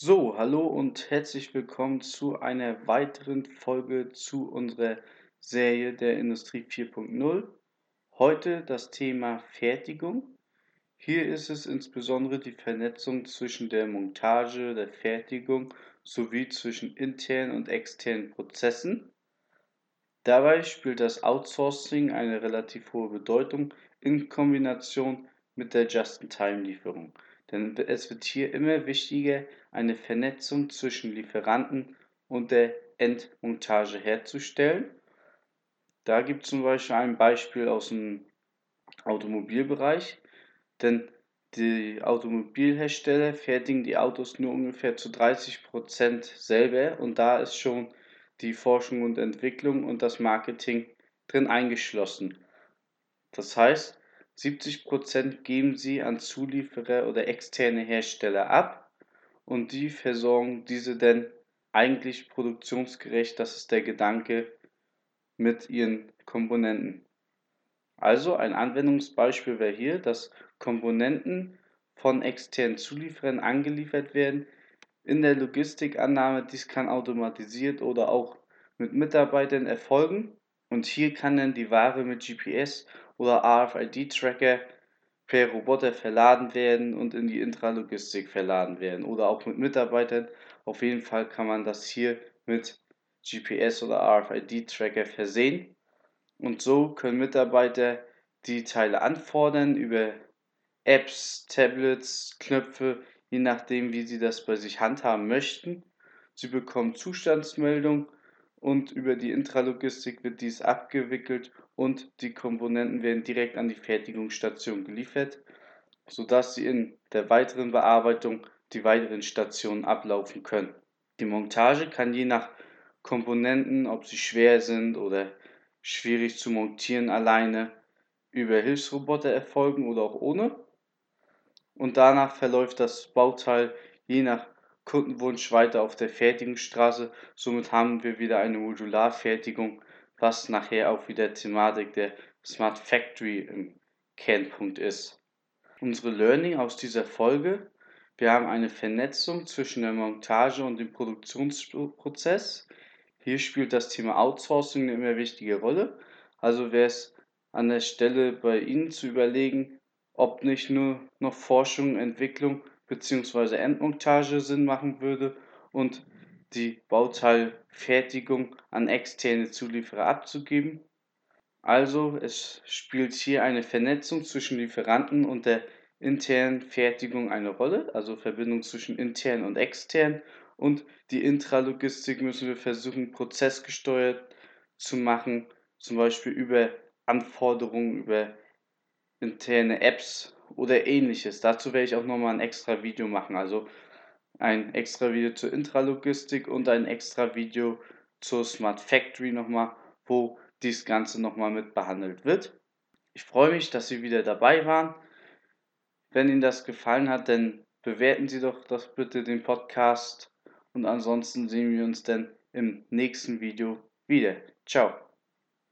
So, hallo und herzlich willkommen zu einer weiteren Folge zu unserer Serie der Industrie 4.0. Heute das Thema Fertigung. Hier ist es insbesondere die Vernetzung zwischen der Montage, der Fertigung sowie zwischen internen und externen Prozessen. Dabei spielt das Outsourcing eine relativ hohe Bedeutung in Kombination mit der Just-in-Time-Lieferung. Denn es wird hier immer wichtiger, eine Vernetzung zwischen Lieferanten und der Endmontage herzustellen. Da gibt es zum Beispiel ein Beispiel aus dem Automobilbereich, denn die Automobilhersteller fertigen die Autos nur ungefähr zu 30 Prozent selber und da ist schon die Forschung und Entwicklung und das Marketing drin eingeschlossen. Das heißt, 70% geben sie an Zulieferer oder externe Hersteller ab und die versorgen diese dann eigentlich produktionsgerecht, das ist der Gedanke, mit ihren Komponenten. Also ein Anwendungsbeispiel wäre hier, dass Komponenten von externen Zulieferern angeliefert werden. In der Logistikannahme, dies kann automatisiert oder auch mit Mitarbeitern erfolgen. Und hier kann dann die Ware mit GPS oder RFID-Tracker per Roboter verladen werden und in die Intralogistik verladen werden oder auch mit Mitarbeitern. Auf jeden Fall kann man das hier mit GPS oder RFID-Tracker versehen. Und so können Mitarbeiter die Teile anfordern über Apps, Tablets, Knöpfe, je nachdem, wie sie das bei sich handhaben möchten. Sie bekommen Zustandsmeldung und über die Intralogistik wird dies abgewickelt und die Komponenten werden direkt an die Fertigungsstation geliefert, sodass sie in der weiteren Bearbeitung die weiteren Stationen ablaufen können. Die Montage kann je nach Komponenten, ob sie schwer sind oder schwierig zu montieren alleine, über Hilfsroboter erfolgen oder auch ohne. Und danach verläuft das Bauteil je nach Kundenwunsch weiter auf der Fertigungsstraße. Somit haben wir wieder eine Modularfertigung, was nachher auch wieder Thematik der Smart Factory im Kernpunkt ist. Unsere Learning aus dieser Folge. Wir haben eine Vernetzung zwischen der Montage und dem Produktionsprozess. Hier spielt das Thema Outsourcing eine immer wichtige Rolle. Also wäre es an der Stelle bei Ihnen zu überlegen, ob nicht nur noch Forschung, Entwicklung bzw. Endmontage Sinn machen würde und die Bauteilfertigung an externe Zulieferer abzugeben. Also es spielt hier eine Vernetzung zwischen Lieferanten und der internen Fertigung eine Rolle, also Verbindung zwischen intern und extern. Und die Intralogistik müssen wir versuchen, prozessgesteuert zu machen, zum Beispiel über Anforderungen, über interne Apps oder ähnliches. Dazu werde ich auch nochmal ein extra Video machen. Also ein extra Video zur Intralogistik und ein extra Video zur Smart Factory nochmal, wo dies Ganze nochmal mit behandelt wird. Ich freue mich, dass Sie wieder dabei waren. Wenn Ihnen das gefallen hat, dann bewerten Sie doch das bitte den Podcast und ansonsten sehen wir uns dann im nächsten Video wieder. Ciao.